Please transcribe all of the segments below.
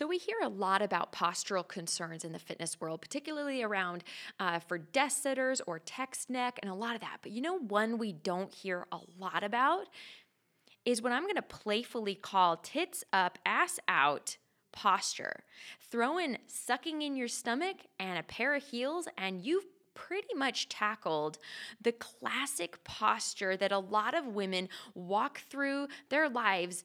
So, we hear a lot about postural concerns in the fitness world, particularly around uh, for desk sitters or text neck and a lot of that. But you know, one we don't hear a lot about is what I'm going to playfully call tits up, ass out posture. Throw in sucking in your stomach and a pair of heels, and you've pretty much tackled the classic posture that a lot of women walk through their lives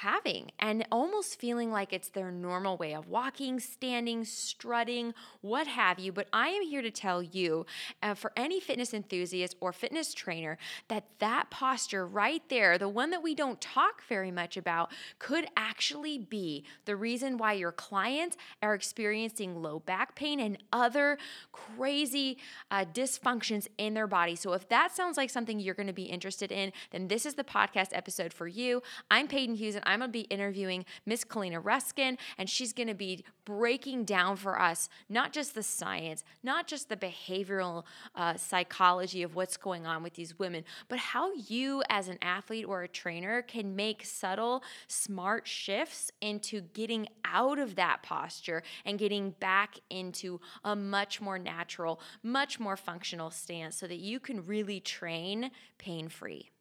having and almost feeling like it's their normal way of walking, standing, strutting, what have you. But I am here to tell you, uh, for any fitness enthusiast or fitness trainer, that that posture right there, the one that we don't talk very much about, could actually be the reason why your clients are experiencing low back pain and other crazy uh, dysfunctions in their body. So if that sounds like something you're going to be interested in, then this is the podcast episode for you. I'm Peyton Hughes I'm going to be interviewing Miss Kalina Ruskin, and she's going to be breaking down for us not just the science, not just the behavioral uh, psychology of what's going on with these women, but how you, as an athlete or a trainer, can make subtle, smart shifts into getting out of that posture and getting back into a much more natural, much more functional stance so that you can really train pain free.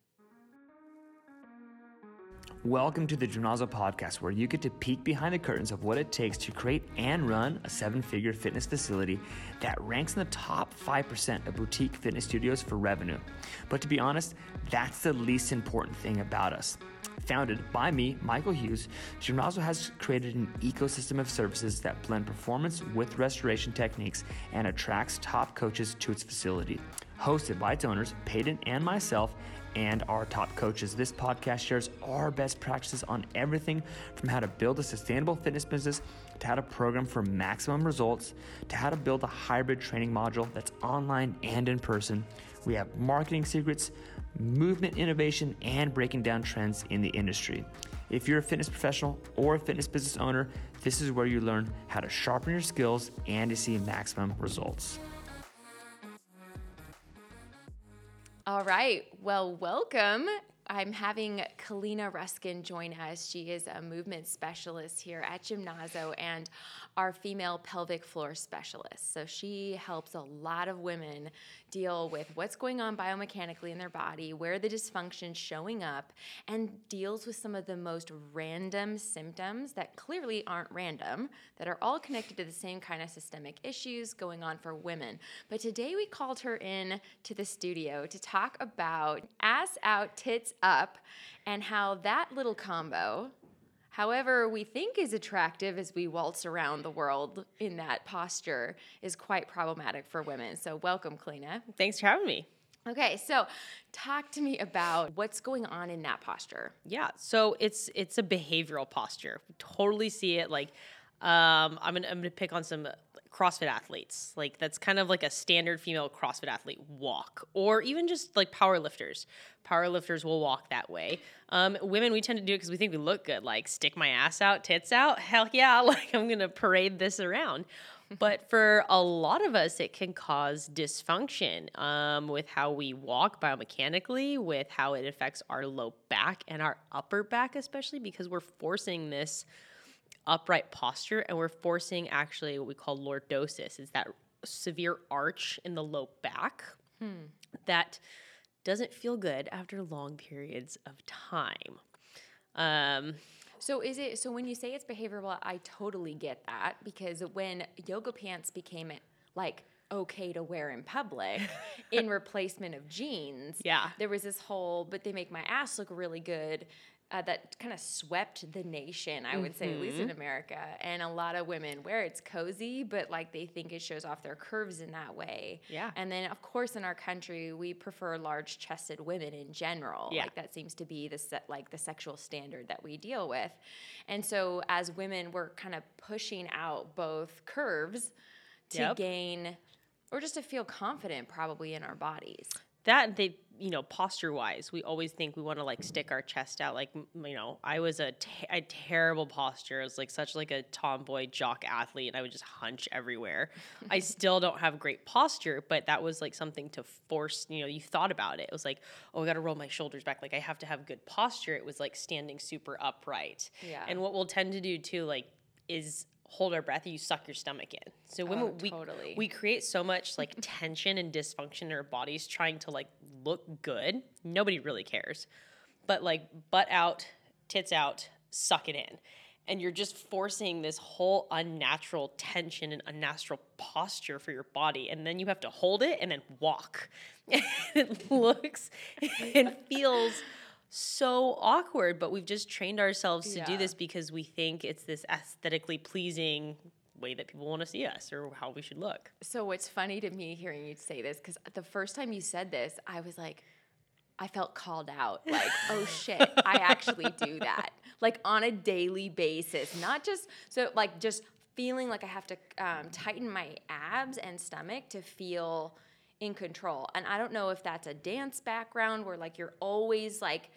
Welcome to the Gymnazo podcast, where you get to peek behind the curtains of what it takes to create and run a seven figure fitness facility that ranks in the top 5% of boutique fitness studios for revenue. But to be honest, that's the least important thing about us. Founded by me, Michael Hughes, Gymnazo has created an ecosystem of services that blend performance with restoration techniques and attracts top coaches to its facility. Hosted by its owners, Peyton and myself, and our top coaches. This podcast shares our best practices on everything from how to build a sustainable fitness business to how to program for maximum results to how to build a hybrid training module that's online and in person. We have marketing secrets, movement innovation, and breaking down trends in the industry. If you're a fitness professional or a fitness business owner, this is where you learn how to sharpen your skills and to see maximum results. All right. Well, welcome. I'm having Kalina Ruskin join us. She is a movement specialist here at Gymnazo and our female pelvic floor specialist. So she helps a lot of women deal with what's going on biomechanically in their body, where the dysfunction's showing up, and deals with some of the most random symptoms that clearly aren't random, that are all connected to the same kind of systemic issues going on for women. But today we called her in to the studio to talk about ass out, tits up, and how that little combo however we think is attractive as we waltz around the world in that posture is quite problematic for women. So, welcome, Kalina. Thanks for having me. Okay, so talk to me about what's going on in that posture. Yeah, so it's it's a behavioral posture. We Totally see it like um, I'm gonna I'm gonna pick on some CrossFit athletes. Like that's kind of like a standard female CrossFit athlete walk, or even just like power lifters. Power lifters will walk that way. Um, women, we tend to do it because we think we look good. Like stick my ass out, tits out. Hell yeah! Like I'm gonna parade this around. but for a lot of us, it can cause dysfunction um, with how we walk biomechanically, with how it affects our low back and our upper back, especially because we're forcing this upright posture and we're forcing actually what we call lordosis is that severe arch in the low back hmm. that doesn't feel good after long periods of time um, so is it so when you say it's behavioral i totally get that because when yoga pants became like okay to wear in public in replacement of jeans. Yeah. There was this whole, but they make my ass look really good uh, that kind of swept the nation, I would mm-hmm. say, at least in mm-hmm. America. And a lot of women wear it's cozy, but like they think it shows off their curves in that way. Yeah. And then, of course, in our country, we prefer large chested women in general. Yeah. Like that seems to be the se- like the sexual standard that we deal with. And so, as women, we're kind of pushing out both curves to yep. gain or just to feel confident probably in our bodies that they you know posture wise we always think we want to like stick our chest out like you know i was a, a terrible posture. I was like such like a tomboy jock athlete and i would just hunch everywhere. I still don't have great posture but that was like something to force you know you thought about it. It was like oh i gotta roll my shoulders back. Like i have to have good posture. It was like standing super upright. Yeah. And what we'll tend to do too like is hold our breath, you suck your stomach in. So women, Oh, we we create so much like tension and dysfunction in our bodies trying to like look good. Nobody really cares, but like butt out, tits out, suck it in. And you're just forcing this whole unnatural tension and unnatural posture for your body. And then you have to hold it and then walk. it looks and feels so awkward, but we've just trained ourselves to do this because we think it's this aesthetically pleasing way that people want to see us or how we should look. So what's funny to me hearing you say this because the first time you said this, I was like, I felt called out. Like, oh shit, I actually do that. Like on a daily basis, not just so like just feeling like I have to um, tighten my abs and stomach to feel in control. And I don't know if that's a dance background where like you're always like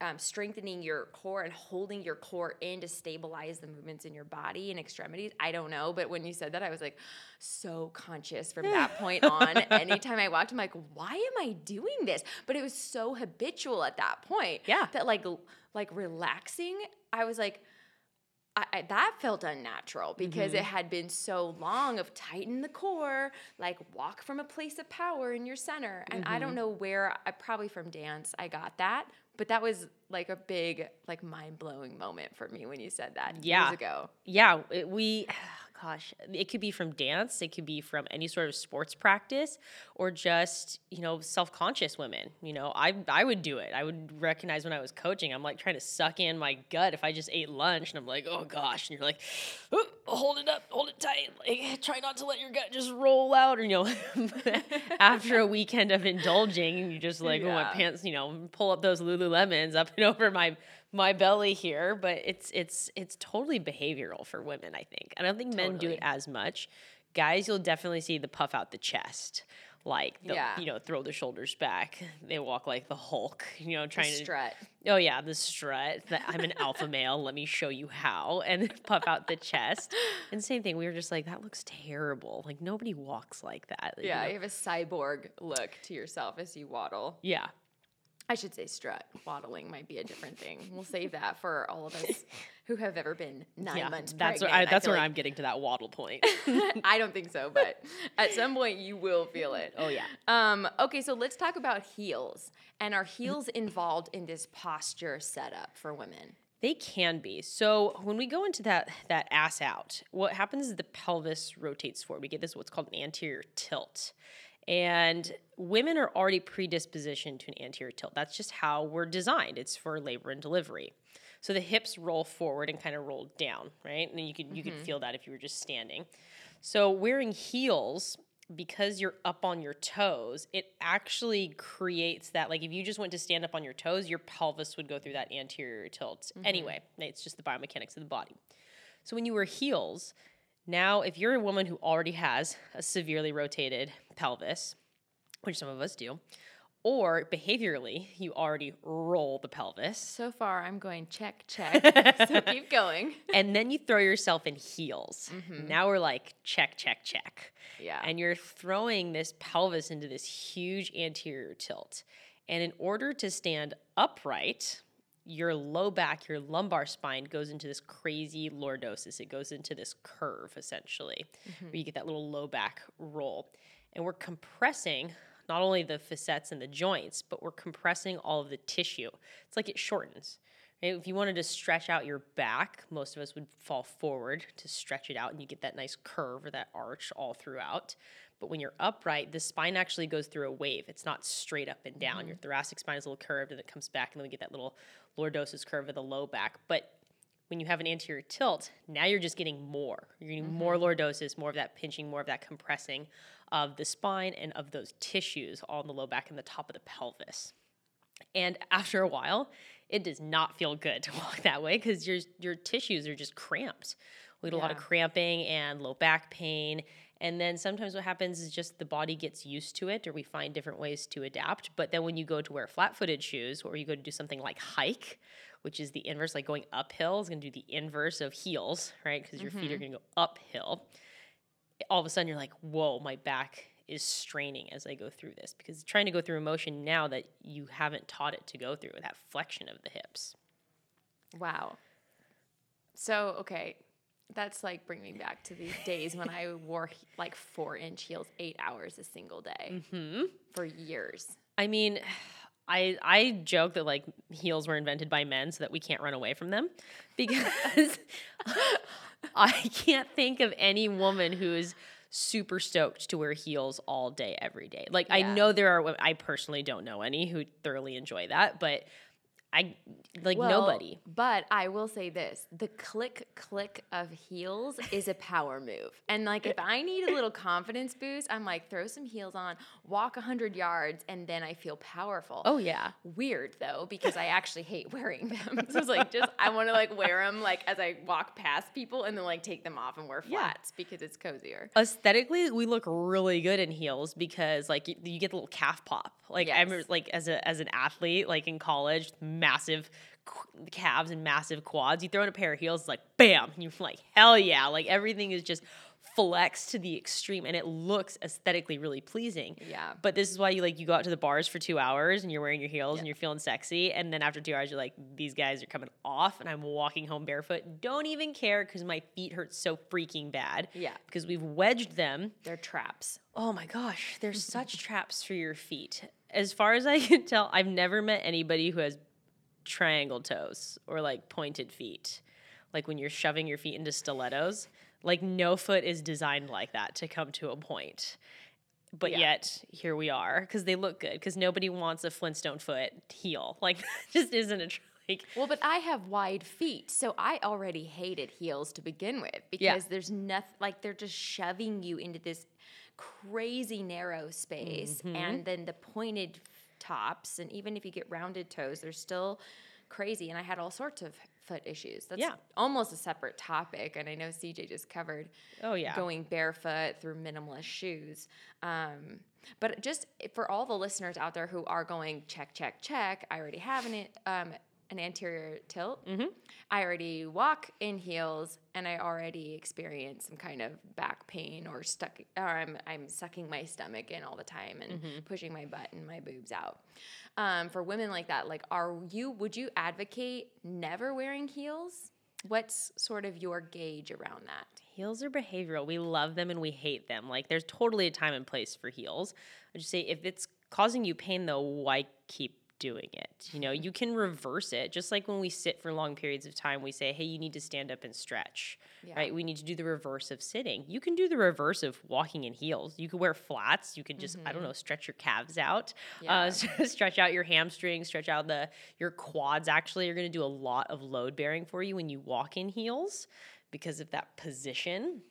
um, strengthening your core and holding your core in to stabilize the movements in your body and extremities. I don't know, but when you said that, I was like so conscious from that point on. Anytime I walked, I'm like, why am I doing this? But it was so habitual at that point. Yeah. That like like relaxing, I was like. I, I, that felt unnatural because it mm-hmm. had been so long of tighten the core, like walk from a place of power in your center. And I don't mm-hmm. know where, I probably from dance, I got that. But that was like a big, like mind blowing moment for me when you said that Yeah. years ago. Yeah, it, we, gosh, it could be from dance, it could be from any sort of sports practice, or just you know self conscious women. You know, I I would do it. I would recognize when I was coaching, I'm like trying to suck in my gut if I just ate lunch, and I'm like, oh gosh, and you're like, "Oh, hold it up, hold it tight, like try not to let your gut just roll out, or you know, after a weekend of indulging, you just like, oh my pants, you know, pull up those Lululemons up and over my my belly here, but it's it's it's totally behavioral for women, I think. I don't think men do it as much. Guys, you'll definitely see the puff out the chest. Like the, Yeah. you know, throw the shoulders back. They walk like the Hulk, you know, trying to Strut. Oh yeah, the strut. The, I'm an alpha male. Let me show you how, and puff out the chest. And same thing. We were just like, that looks terrible. Like nobody walks like that. you Yeah, know? you have a cyborg look to yourself as you waddle. yeah. I should say strut. Waddling might be a different thing. We'll save that for all of us who have ever been nine yeah, months that's where pregnant. I, that's feel where like- I'm getting to that waddle point. I don't think so, but at some point you will feel it. oh yeah. Um, okay, so let's talk about heels. And are heels involved in this posture setup for women? They can be. So when we go into that that ass out, what happens is the pelvis rotates forward. We get this what's called an anterior tilt. And women are already predispositioned to an anterior tilt. That's just how we're designed. It's for labor and delivery. So the hips roll forward and kind of roll down, right? And you could you could mm-hmm. feel that if you were just standing. So wearing heels because you're up on your toes, it actually creates that like if you just went to stand up on your toes, your pelvis would go through that anterior tilt. Mm-hmm. Anyway, it's just the biomechanics of the body. So when you wear heels, now if you're a woman who already has a severely rotated pelvis, which some of us do, or behaviorally you already roll the pelvis, So far, I'm going check, check. so keep going. and then you throw yourself in heels. Mm-hmm. Now we're like check, check, check. Yeah. And you're throwing this pelvis into this huge anterior tilt. And in order to stand upright, your low back, your lumbar spine goes into this crazy lordosis. It goes into this curve essentially, where you get that little low back roll. And we're compressing not only the facets and the joints, but we're compressing all of the tissue. It's like it shortens. If you wanted to stretch out your back, most of us would fall forward to stretch it out, and you get that nice curve or that arch all throughout. But when you're upright, the spine actually goes through a wave. It's not straight up and down. Your mm-hmm. thoracic spine is a little curved, and it comes back, and then we get that little lordosis curve of the low back. But when you have an anterior tilt, now you're just getting more. You're getting mm-hmm. more lordosis, more of that pinching, more of that compressing of the spine and of those tissues all in the low back and the top of the pelvis. And after a while, it does not feel good to walk that way because your your tissues are just cramped. We get a lot of cramping and low back pain. And then sometimes what happens is just the body gets used to it or we find different ways to adapt. But then when you go to wear flat footed shoes or you go to do something like hike, which is the inverse, like going uphill is going to do the inverse of heels, right? Because your feet are mm-hmm. going to go uphill. All of a sudden you're like, whoa, my back is straining as I go through this because trying to go through emotion now that you haven't taught it to go through that flexion of the hips. Wow. So, okay. That's like bringing me back to these days when I wore he- like four inch heels eight hours a single day mm-hmm. for years. I mean, I I joke that like heels were invented by men so that we can't run away from them because I can't think of any woman who is super stoked to wear heels all day every day. Like I know there are I personally don't know any who thoroughly enjoy that, but I like Well, nobody. But I will say this the click click of heels is a power move. And like if I need a little confidence boost, I'm like throw some heels on, walk 100 yards and then I feel powerful. Oh yeah. Weird though because I actually hate wearing them. so it's like just I want to like wear them like as I walk past people and then like take them off and wear Yeah. flats because it's cozier. aesthetically we look really good in heels because like you, you get the little calf pop like i remember Yes. like as a as an athlete like in college massive calves and massive quads you throw in a pair of heels it's like bam you're like hell yeah like everything is just flexed to the extreme and it looks aesthetically really pleasing Yeah. but this is why you like you go out to the bars for two hours and you're wearing your heels and you're feeling sexy and then after two hours you're like these guys are coming off and i'm walking home barefoot don't even care because my feet hurt so freaking bad Yeah. because we've wedged them They're traps. Oh my gosh, They're such traps for your feet. As far as I can tell, I've never met anybody who has triangle toes or like pointed feet. Like when you're shoving your feet into stilettos, like no foot is designed like that to come to a point. But Yeah. yet here we are because they look good because nobody wants a Flintstone foot heel. Like just isn't a tr- like Well, but I have wide feet, so I already hated heels to begin with because Yeah. there's nothing like they're just shoving you into this crazy narrow space, Mm-hmm. and then the pointed tops, and even if you get rounded toes, they're still crazy. And I had all sorts of foot issues. That's Yeah. almost a separate topic, and I know CJ just covered oh yeah going barefoot through minimalist shoes. Um, but just for all the listeners out there who are going check, check, check, I already have an um, an anterior tilt. I already walk in heels, and I already experience some kind of back pain or stuck, or I'm I'm sucking my stomach in all the time and pushing my butt and my boobs out. Um, for women like that, like, are you? Would you advocate never wearing heels? What's sort of your gauge around that? Heels are behavioral. We love them and we hate them. Like there's totally a time and place for heels. I just say if it's causing you pain though, why keep doing it? You know, you can reverse it. Just like when we sit for long periods of time, we say, "Hey, you need to stand up and stretch." Yeah. Right? We need to do the reverse of sitting. You can do the reverse of walking in heels. You can wear flats. You can just I don't know, stretch your calves out. Uh, stretch out your hamstrings, stretch out the your quads actually are going to do a lot of load bearing for you when you walk in heels because of that position.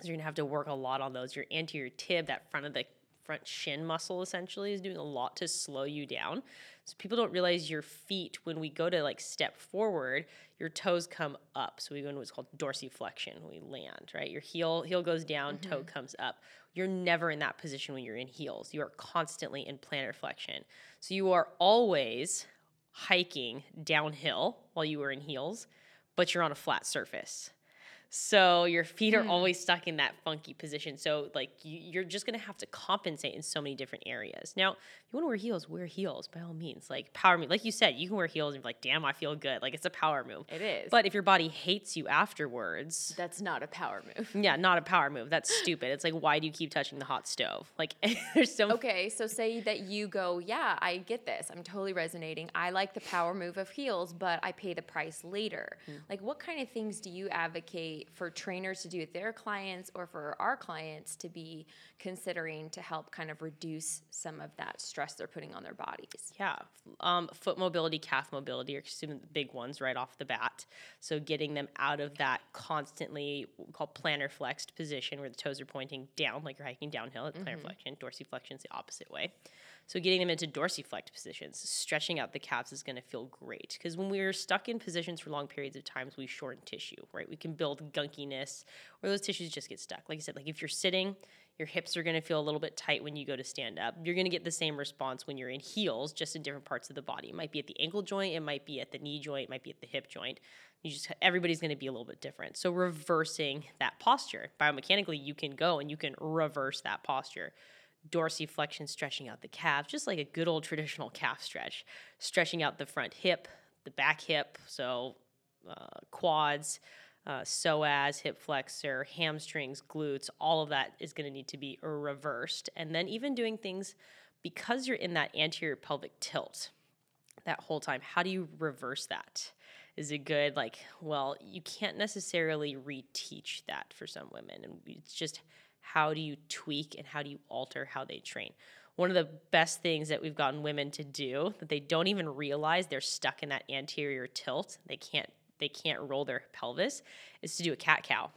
So you're gonna have to work a lot on those. Your anterior tib, that front of the front shin muscle essentially is doing a lot to slow you down. So people don't realize your feet when we go to like step forward, your toes come up. So we go into what's called dorsiflexion. We land, right? Your heel heel goes down, toe mm-hmm. comes up. You're never in that position when you're in heels. You are constantly in plantar flexion. So you are always hiking downhill while you are in heels, but you're on a flat surface. So your feet are hmm. always stuck in that funky position. So like you, you're just gonna have to compensate in so many different areas. Now, you want to wear heels, wear heels by all means. Like power move, like you said, you can wear heels and be like, damn, I feel good. Like it's a power move. It is. But if your body hates you afterwards, That's not a power move. yeah, not a power move. That's stupid. It's like, why do you keep touching the hot stove? Like there's so Okay, so say that you go, yeah, I get this. I'm totally resonating. I like the power move of heels, but I pay the price later. Hmm. Like, what kind of things do you advocate for trainers to do with their clients or for our clients to be considering to help kind of reduce some of that stress they're putting on their bodies? Yeah, um, foot mobility, calf mobility are some of the big ones right off the bat. So getting them out of that constantly called plantar flexed position where the toes are pointing down, like you're hiking downhill. It's plantar flexion. Dorsiflexion is the opposite way. So getting them into dorsiflexed positions, stretching out the calves is going to feel great because when we're stuck in positions for long periods of times, we shorten tissue, right? We can build gunkiness or those tissues just get stuck. Like I said, like if you're sitting, your hips are going to feel a little bit tight when you go to stand up. You're going to get the same response when you're in heels, just in different parts of the body. It might be at the ankle joint, it might be at the knee joint, it might be at the hip joint. You just everybody's going to be a little bit different. So reversing that posture biomechanically, you can go and you can reverse that posture. Dorsiflexion, stretching out the calves, just like a good old traditional calf stretch, stretching out the front hip, the back hip, so uh, quads, uh, psoas, hip flexor, hamstrings, glutes, all of that is going to need to be reversed. And then even doing things because you're in that anterior pelvic tilt that whole time, how do you reverse that? Is it good? Like, well, you can't necessarily reteach that for some women. And it's just how do you tweak and how do you alter how they train? One of the best things that we've gotten women to do that they don't even realize they're stuck in that anterior tilt. They can't they can't roll their pelvis is to do a cat cow.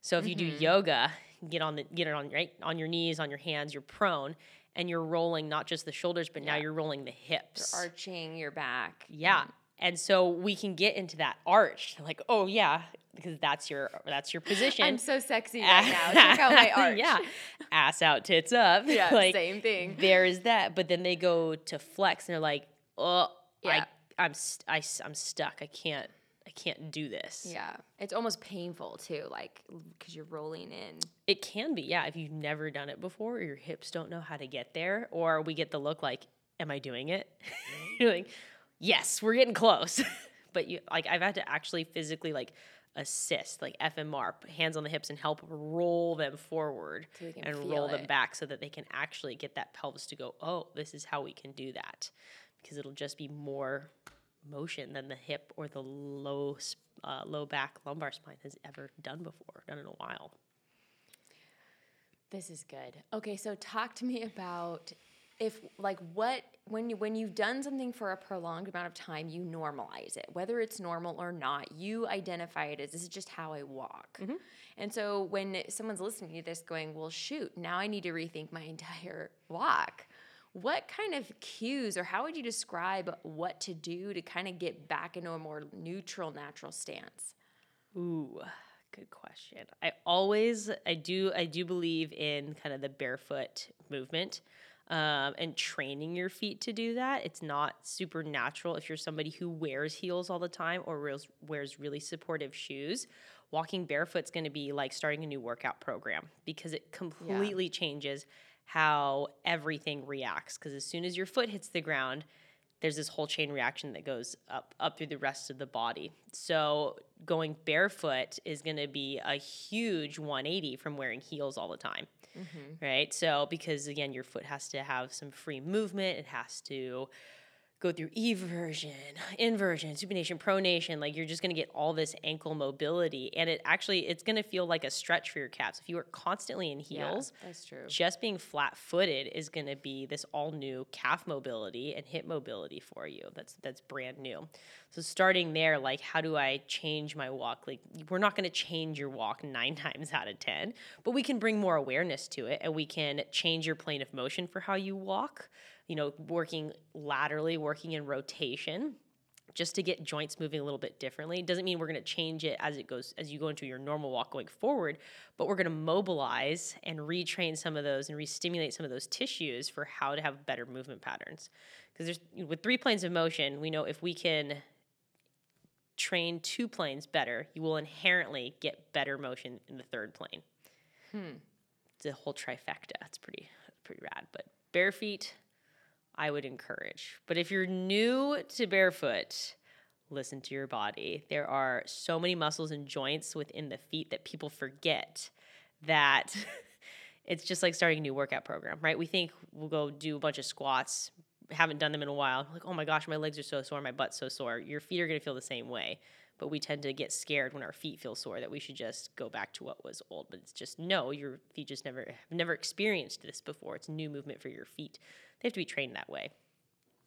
So if you do mm-hmm. yoga, get on the get it on right on your knees, on your hands, you're prone, and you're rolling not just the shoulders, but now you're rolling the hips. Arching your back. Yeah. Mm. And so we can get into that arch. Like, oh yeah, because that's your that's your position. I'm so sexy right now. Check out my arch. yeah. Ass out, tits up. Yeah, like, same thing. There's that. But then they go to flex and they're like, oh, Yeah. I, I'm, st- I, am stuck. I can't, I can't do this. Yeah. It's almost painful too, like because you're rolling in. It can be, yeah. If you've never done it before, or your hips don't know how to get there, or we get the look like, "Am I doing it?" You're like, "Yes, we're getting close," but you like I've had to actually physically like assist, like FMR, hands on the hips and help roll them forward So and roll them back so that they can actually get that pelvis to go. Oh, this is how we can do that, because it'll just be more motion than the hip or the low uh, low back lumbar spine has ever done before, done in a while. This is good. Okay, so talk to me about if like what when you when you've done something for a prolonged amount of time, you normalize it. Whether it's normal or not, you identify it as this is just how I walk. And so when someone's listening to this going, "Well, shoot, now I need to rethink my entire walk." What kind of cues or how would you describe what to do to kind of get back into a more neutral natural stance? Ooh, good question. I always, I do, I do believe in kind of the barefoot movement um, and training your feet to do that. It's not supernatural if you're somebody who wears heels all the time or wears, wears really supportive shoes. Walking barefoot's going to be like starting a new workout program because it completely changes how everything reacts. Because as soon as your foot hits the ground, there's this whole chain reaction that goes up up through the rest of the body. So going barefoot is going to be a huge 180 from wearing heels all the time. Mm-hmm. Right? So because again your foot has to have some free movement, it has to go through eversion, inversion, supination, pronation. Like you're just going to get all this ankle mobility and it actually it's going to feel like a stretch for your calves. If you are constantly in heels, that's true. just being flat footed is going to be this all new calf mobility and hip mobility for you. That's that's brand new. So starting there, like how do I change my walk? Like we're not going to change your walk nine times out of ten, but we can bring more awareness to it, and we can change your plane of motion for how you walk. You know, working laterally, working in rotation just to get joints moving a little bit differently. Doesn't mean we're going to change it as it goes as you go into your normal walk going forward, but we're going to mobilize and retrain some of those and re-stimulate some of those tissues for how to have better movement patterns. Because there's with three planes of motion, we know if we can train two planes better, you will inherently get better motion in the third plane. Hmm. It's a whole trifecta. It's pretty pretty rad. But bare feet, I would encourage. But if you're new to barefoot, listen to your body. There are so many muscles and joints within the feet that people forget that it's just like starting a new workout program, right? We think we'll go do a bunch of squats, haven't done them in a while. Like, oh my gosh, my legs are so sore, my butt's so sore. Your feet are gonna feel the same way. But we tend to get scared when our feet feel sore that we should just go back to what was old. But it's just no, your feet just never have never experienced this before. It's new movement for your feet. They have to be trained that way.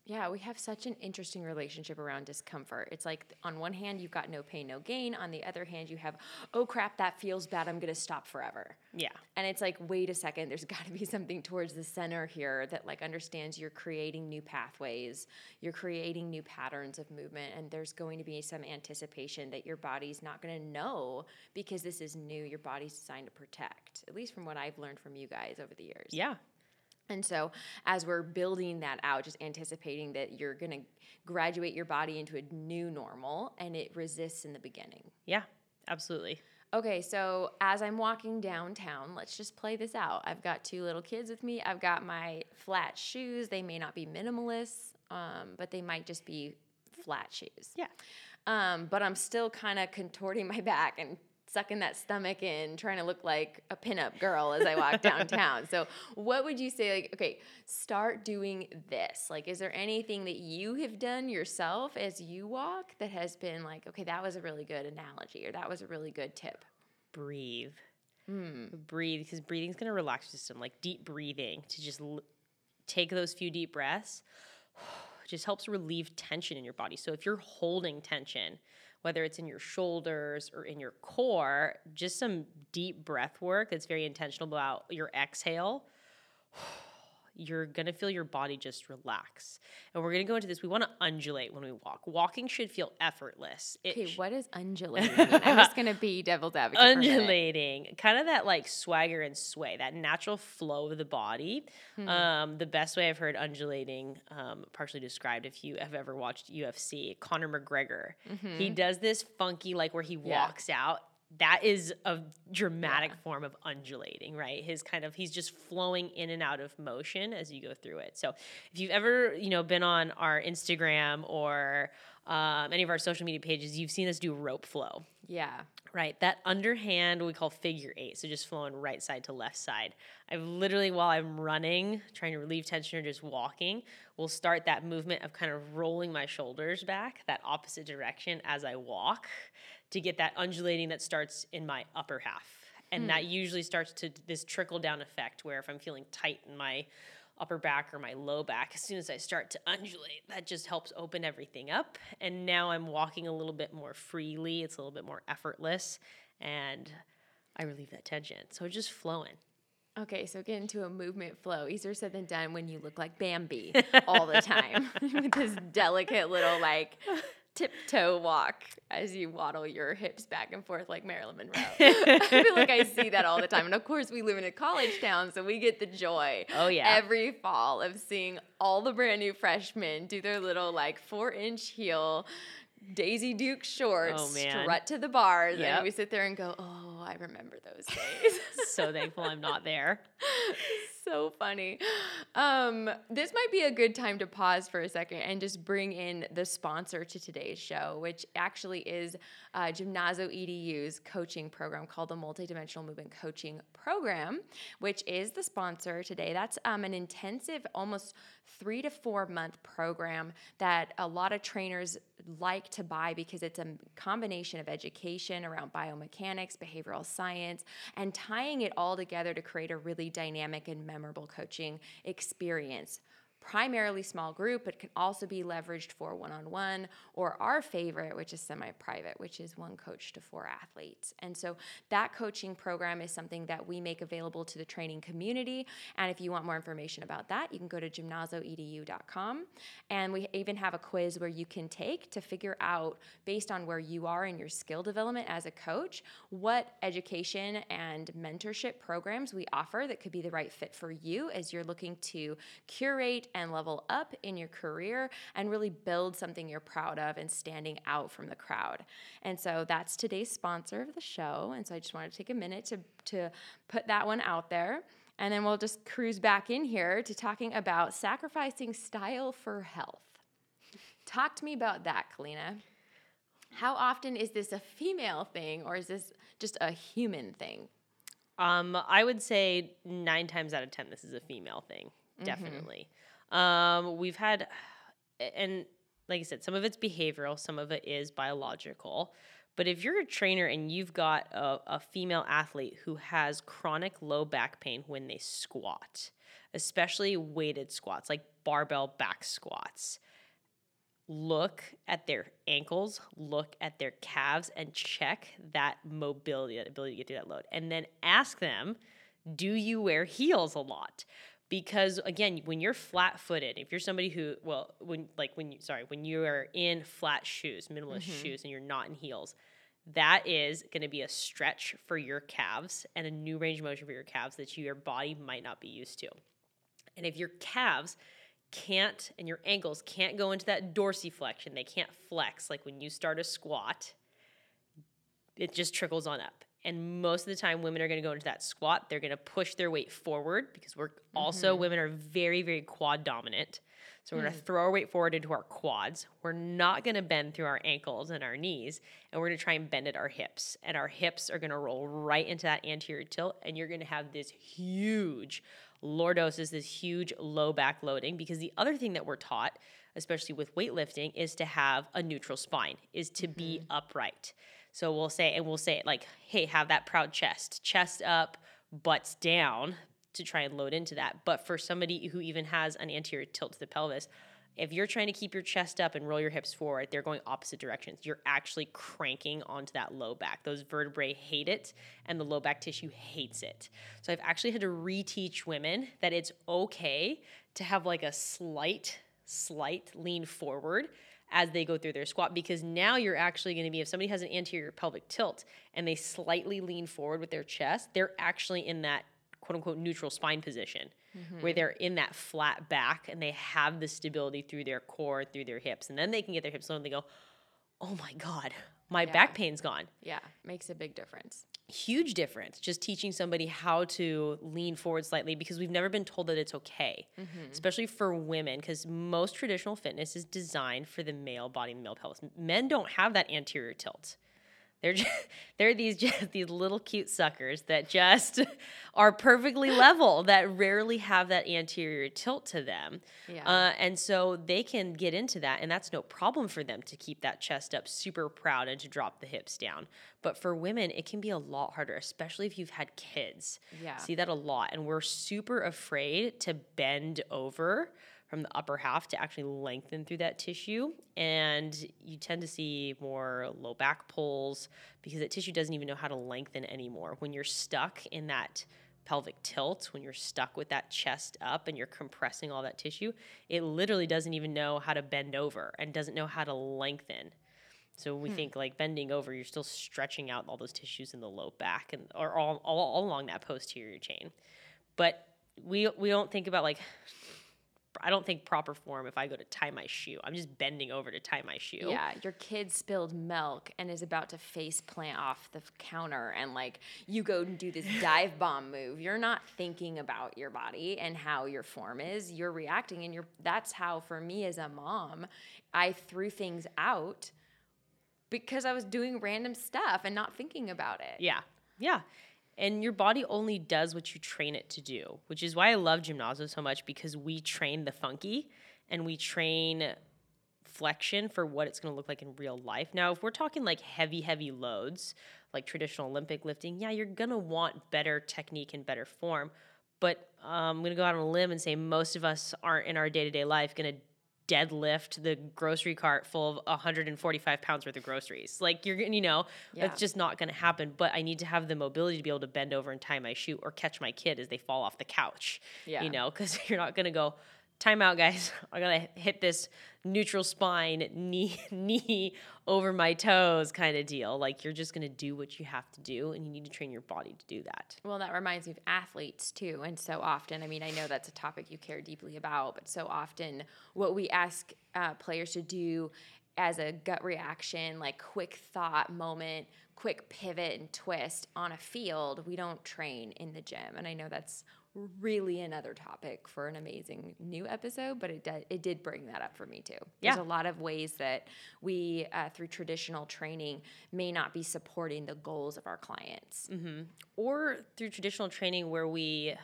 Yeah, we have such an interesting relationship around discomfort. It's like on one hand you've got no pain, no gain. On the other hand, you have, oh crap, that feels bad. I'm gonna stop forever. Yeah. And it's like, wait a second, there's got to be something towards the center here that like understands you're creating new pathways, you're creating new patterns of movement, and there's going to be some anticipation that your body's not going to know because this is new. Your body's designed to protect, at least from what I've learned from you guys over the years. Yeah. And so, as we're building that out, just anticipating that you're going to graduate your body into a new normal and it resists in the beginning. Yeah. Absolutely. Okay, so as I'm walking downtown, let's just play this out. I've got two little kids with me. I've got my flat shoes. They may not be minimalists, um, but they might just be flat shoes. Yeah. um, but I'm still kind of contorting my back and sucking that stomach in, trying to look like a pinup girl as I walk downtown. So, what would you say? Like, okay, start doing this. Like, is there anything that you have done yourself as you walk that has been like, okay, that was a really good analogy or that was a really good tip? Breathe. Hmm. Breathe because breathing is going to relax your system. Like deep breathing to just l- take those few deep breaths just helps relieve tension in your body. So if you're holding tension, whether it's in your shoulders or in your core, just some deep breath work that's very intentional about your exhale you're gonna feel your body just relax. And we're gonna go into this. We wanna undulate when we walk. Walking should feel effortless. It Okay, sh- what is undulating? I'm just gonna be devil's advocate. undulating, kind of that like swagger and sway, that natural flow of the body. Hmm. Um, the best way I've heard undulating um, partially described, if you have ever watched UFC, Conor McGregor, he does this funky like where he Mm-hmm. Yeah. walks out. That is a dramatic form of undulating, right? His kind of he's just flowing in and out of motion as you go through it. So if you've ever you know been on our Instagram or um, any of our social media pages, you've seen us do rope flow. Yeah. Right, that underhand we call figure eight, so just flowing right side to left side. I've literally, while I'm running, trying to relieve tension or just walking, will start that movement of kind of rolling my shoulders back that opposite direction as I walk to get that undulating that starts in my upper half. And that hmm. usually starts to this trickle down effect where if I'm feeling tight in my upper back or my low back, as soon as I start to undulate, that just helps open everything up. And now I'm walking a little bit more freely, it's a little bit more effortless, and I relieve that tension. So it's just flowing. Okay, so get into a movement flow. Easier said than done when you look like Bambi all the time with this delicate little like tiptoe walk as you waddle your hips back and forth like Marilyn Monroe. I feel like I see that all the time. And of course, we live in a college town, so we get the joy Oh, yeah. every fall of seeing all the brand new freshmen do their little like four inch heel. Daisy Duke shorts, Oh, man. strut to the bars, Yep. and we sit there and go, "Oh, I remember those days." so thankful I'm not there. So funny. Um, this might be a good time to pause for a second and just bring in the sponsor to today's show, which actually is uh, Gymnazo EDU's coaching program called the Multidimensional Movement Coaching Program, which is the sponsor today. That's um, an intensive, almost three to four month program that a lot of trainers like to buy because it's a combination of education around biomechanics, behavioral science, and tying it all together to create a really dynamic and memorable coaching experience. Primarily small group, but can also be leveraged for one on one or our favorite, which is semi private, which is one coach to four athletes. And so that coaching program is something that we make available to the training community. And if you want more information about that, you can go to gymnazoedu.com. And we even have a quiz where you can take to figure out, based on where you are in your skill development as a coach, what education and mentorship programs we offer that could be the right fit for you as you're looking to curate and level up in your career and really build something you're proud of and standing out from the crowd. And so that's today's sponsor of the show. And so I just wanted to take a minute to, to put that one out there. And then we'll just cruise back in here to talking about sacrificing style for health. Talk to me about that, Kalina. How often is this a female thing or is this just a human thing? Um, I would say nine times out of ten, this is a female thing. Definitely. Um, we've had, and like I said, some of it's behavioral, some of it is biological. But if you're a trainer and you've got a, a female athlete who has chronic low back pain when they squat, especially weighted squats, like barbell back squats, look at their ankles, look at their calves, and check that mobility, that ability to get through that load. And then ask them, do you wear heels a lot? Because again, when you're flat footed, if you're somebody who, well, when like when you, sorry, when you are in flat shoes, minimalist mm-hmm. shoes, and you're not in heels, that is going to be a stretch for your calves and a new range of motion for your calves that your body might not be used to. And if your calves can't and your ankles can't go into that dorsiflexion, they can't flex like when you start a squat, it just trickles on up. And most of the time, women are going to go into that squat. They're going to push their weight forward because we're also mm-hmm. women are very, very quad dominant. So we're going to mm. throw our weight forward into our quads. We're not going to bend through our ankles and our knees, and we're going to try and bend at our hips. And our hips are going to roll right into that anterior tilt, and you're going to have this huge lordosis, this huge low back loading. Because the other thing that we're taught, especially with weightlifting, is to have a neutral spine, is to be mm-hmm. upright. So we'll say, and we'll say like, hey, have that proud chest, chest up, butts down to try and load into that. But for somebody who even has an anterior tilt to the pelvis, if you're trying to keep your chest up and roll your hips forward, they're going opposite directions. You're actually cranking onto that low back. Those vertebrae hate it, and the low back tissue hates it. So I've actually had to reteach women that it's okay to have like a slight, slight lean forward as they go through their squat because now you're actually going to be if somebody has an anterior pelvic tilt and they slightly lean forward with their chest, they're actually in that quote unquote neutral spine position Mm-hmm. where they're in that flat back and they have the stability through their core, through their hips. And then they can get their hips low and they go, oh my God, my back pain's gone. Yeah, makes a big difference. Huge difference just teaching somebody how to lean forward slightly because we've never been told that it's okay, Mm-hmm. especially for women, because most traditional fitness is designed for the male body male pelvis. Men don't have that anterior tilt. They're just, they're these just these little cute suckers that just are perfectly level that rarely have that anterior tilt to them. Yeah. Uh, and so they can get into that, and that's no problem for them to keep that chest up super proud and to drop the hips down. But for women, it can be a lot harder, especially if you've had kids. Yeah. See that a lot. And we're super afraid to bend over from the upper half to actually lengthen through that tissue. And you tend to see more low back pulls because that tissue doesn't even know how to lengthen anymore. When you're stuck in that pelvic tilt, when you're stuck with that chest up and you're compressing all that tissue, it literally doesn't even know how to bend over and doesn't know how to lengthen. So when we hmm. think like bending over, you're still stretching out all those tissues in the low back and or all, all, all along that posterior chain. But we we don't think about like I don't think proper form if I go to tie my shoe. I'm just bending over to tie my shoe. Yeah, your kid spilled milk and is about to face plant off the counter, and like you go and do this dive bomb move. You're not thinking about your body and how your form is. You're reacting, and you're. That's how, for me as a mom, I threw things out because I was doing random stuff and not thinking about it. Yeah. Yeah. And your body only does what you train it to do, which is why I love Gymnazo so much because we train the funky and we train flexion for what it's going to look like in real life. Now, if we're talking like heavy, heavy loads, like traditional Olympic lifting, yeah, you're going to want better technique and better form. But um, I'm going to go out on a limb and say most of us aren't in our day to day life going to deadlift the grocery cart full of 145 pounds worth of groceries. Like you're gonna, you know, Yeah. that's just not to happen. But I need to have the mobility to be able to bend over and tie my shoe or catch my kid as they fall off the couch. Yeah. You know, because you're not to go, time out, guys. I gotta hit this neutral spine, knee, knee over my toes kind of deal. Like you're just gonna do what you have to do, and you need to train your body to do that. Well, that reminds me of athletes too. And so often, I mean, I know that's a topic you care deeply about, but so often what we ask uh, players to do as a gut reaction, like quick thought moment, quick pivot and twist on a field, we don't train in the gym. And I know that's really another topic for an amazing new episode, but it did, it did bring that up for me too. There's Yeah. a lot of ways that we, uh, through traditional training, may not be supporting the goals of our clients. or through traditional training where we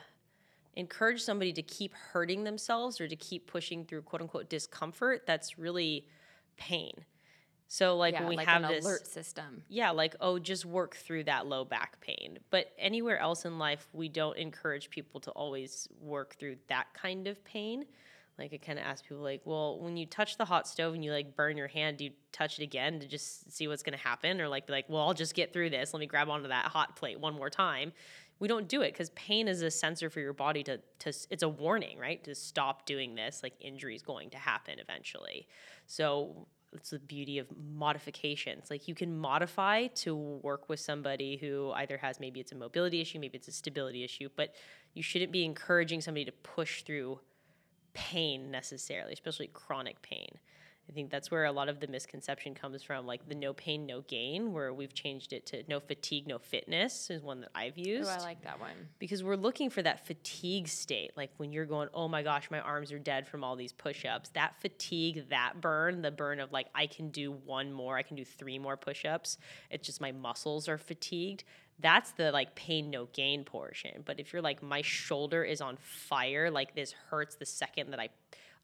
encourage somebody to keep hurting themselves or to keep pushing through quote unquote discomfort that's really pain so like yeah, when we like have an this alert system. yeah like oh just work through that low back pain. But anywhere else in life we don't encourage people to always work through that kind of pain. Like i kind of ask people like well when you touch the hot stove and you like burn your hand do you touch it again to just see what's going to happen? Or like be like well i'll just get through this. Let me grab onto that hot plate one more time. We don't do it because pain is a sensor for your body to, to it's a warning right? To stop doing this like injury is going to happen eventually. So it's the beauty of modification. It's like you can modify to work with somebody who either has maybe it's a mobility issue, maybe it's a stability issue, but you shouldn't be encouraging somebody to push through pain necessarily, especially chronic pain. I think that's where a lot of the misconception comes from, like the no pain, no gain, where we've changed it to no fatigue, no fitness is one that I've used. Oh, I like that one. because we're looking for that fatigue state, like when you're going, oh my gosh, my arms are dead from all these push-ups. That fatigue, that burn, the burn of like I can do one more, I can do three more push-ups. It's just my muscles are fatigued. That's the like pain no gain portion. But if you're like my shoulder is on fire, like this hurts the second that I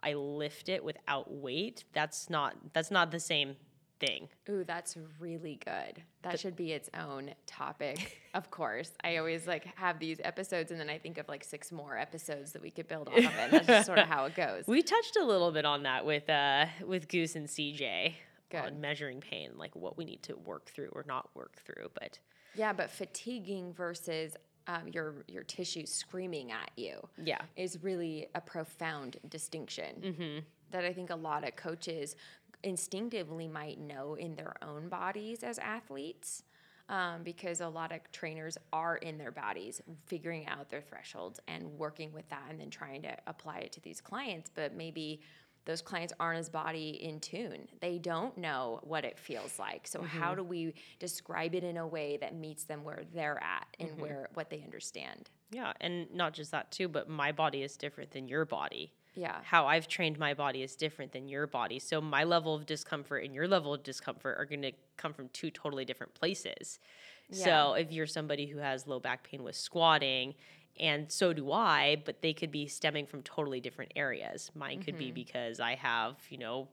I lift it without weight, that's not that's not the same thing. Ooh, that's really good. That should be its own topic, of course. I always like have these episodes and then I think of like six more episodes that we could build off of it. That's just sort of how it goes. We touched a little bit on that with uh with Goose and CJ Good. on measuring pain, like what we need to work through or not work through. But Yeah, but fatiguing versus um, your your tissues screaming at you yeah, is really a profound distinction that I think a lot of coaches instinctively might know in their own bodies as athletes. Um, because a lot of trainers are in their bodies figuring out their thresholds and working with that and then trying to apply it to these clients. But maybe those clients aren't as body in tune. They don't know what it feels like. So how mm-hmm. do we describe it in a way that meets them where they're at and mm-hmm. where what they understand? yeah, and not just that too, but my body is different than your body. Yeah. How I've trained my body is different than your body. So my level of discomfort and your level of discomfort are going to come from two totally different places. So if you're somebody who has low back pain with squatting, and so do I, but they could be stemming from totally different areas. Mine could be because I have, you know,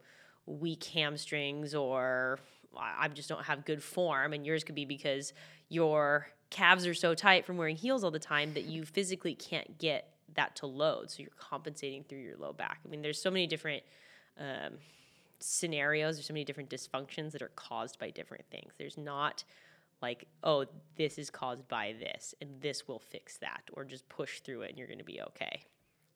weak hamstrings or I I just don't have good form, and yours could be because your calves are so tight from wearing heels all the time that you physically can't get that to load. So you're compensating through your low back. I mean, there's so many different um, scenarios, there's so many different dysfunctions that are caused by different things. There's not like, oh, this is caused by this, and this will fix that, or just push through it and you're going to be okay.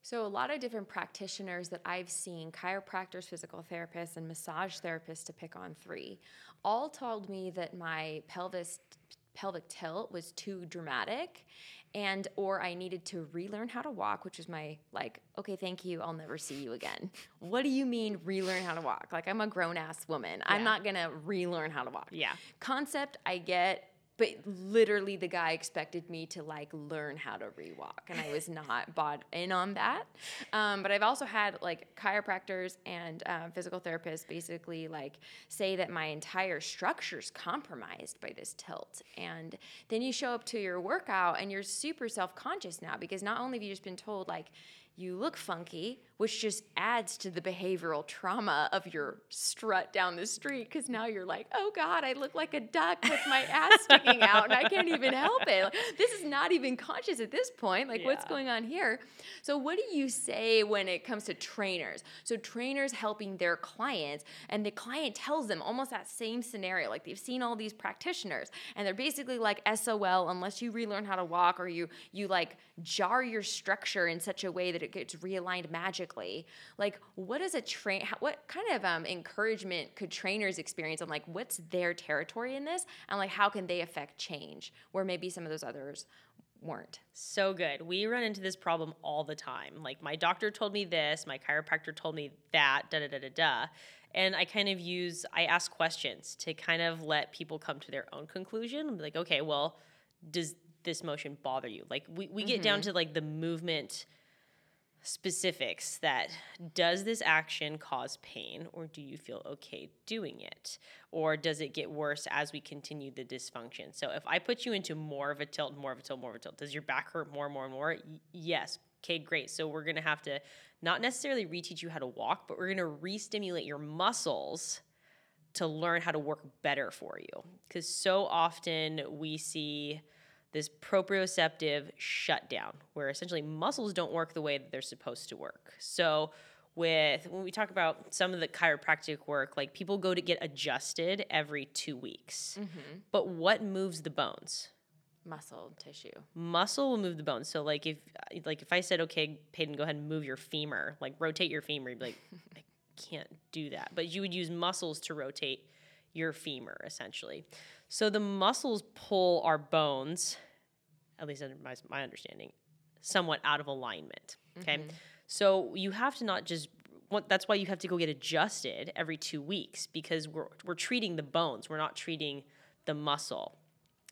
So, a lot of different practitioners that I've seen chiropractors, physical therapists, and massage therapists, to pick on three, all told me that my pelvis pelvic tilt was too dramatic and or I needed to relearn how to walk, which was my like, okay, thank you, I'll never see you again. What do you mean relearn how to walk? Like I'm a grown ass woman. I'm not gonna relearn how to walk. Yeah. Concept I get, but literally the guy expected me to like learn how to rewalk, and I was not bought in on that. Um, but I've also had like chiropractors and um, physical therapists basically like say that my entire structure's compromised by this tilt, and then you show up to your workout and you're super self conscious now because not only have you just been told like you look funky, which just adds to the behavioral trauma of your strut down the street because now you're like, oh God, I look like a duck with my ass sticking out and I can't even help it. Like, this is not even conscious at this point. Like, what's going on here? So, what do you say when it comes to trainers? So, trainers helping their clients, and the client tells them almost that same scenario. Like, they've seen all these practitioners, and they're basically like SOL unless you relearn how to walk or you you like jar your structure in such a way that it gets realigned magically. Like, what is a train? What kind of um, encouragement could trainers experience on like what's their territory in this, and like how can they affect change where maybe some of those others weren't? So good. We run into this problem all the time. Like my doctor told me this, my chiropractor told me that, da da da da da. And I kind of use I ask questions to kind of let people come to their own conclusion. Like, okay, well, does this motion bother you? Like we, we get down to like the movement specifics that does this action cause pain or do you feel okay doing it? Or does it get worse as we continue the dysfunction? So if i put you into more of a tilt more of a tilt more of a tilt does your back hurt more and more and more? Y- yes. Okay great. So we're going to have to not necessarily reteach you how to walk but we're going to re-stimulate your muscles to learn how to work better for you. Because so often we see this proprioceptive shutdown where essentially muscles don't work the way that they're supposed to work. So with when we talk about some of the chiropractic work, like people go to get adjusted every 2 weeks. Mm-hmm. But what moves the bones? Muscle tissue. Muscle will move the bones. So like if like if I said okay, Peyton, go ahead and move your femur, like rotate your femur, you'd be like I can't do that. But you would use muscles to rotate your femur essentially. So the muscles pull our bones, at least under my, my understanding, somewhat out of alignment. Okay. Mm-hmm. So you have to not just what, that's why you have to go get adjusted every two weeks because we're we're treating the bones. We're not treating the muscle.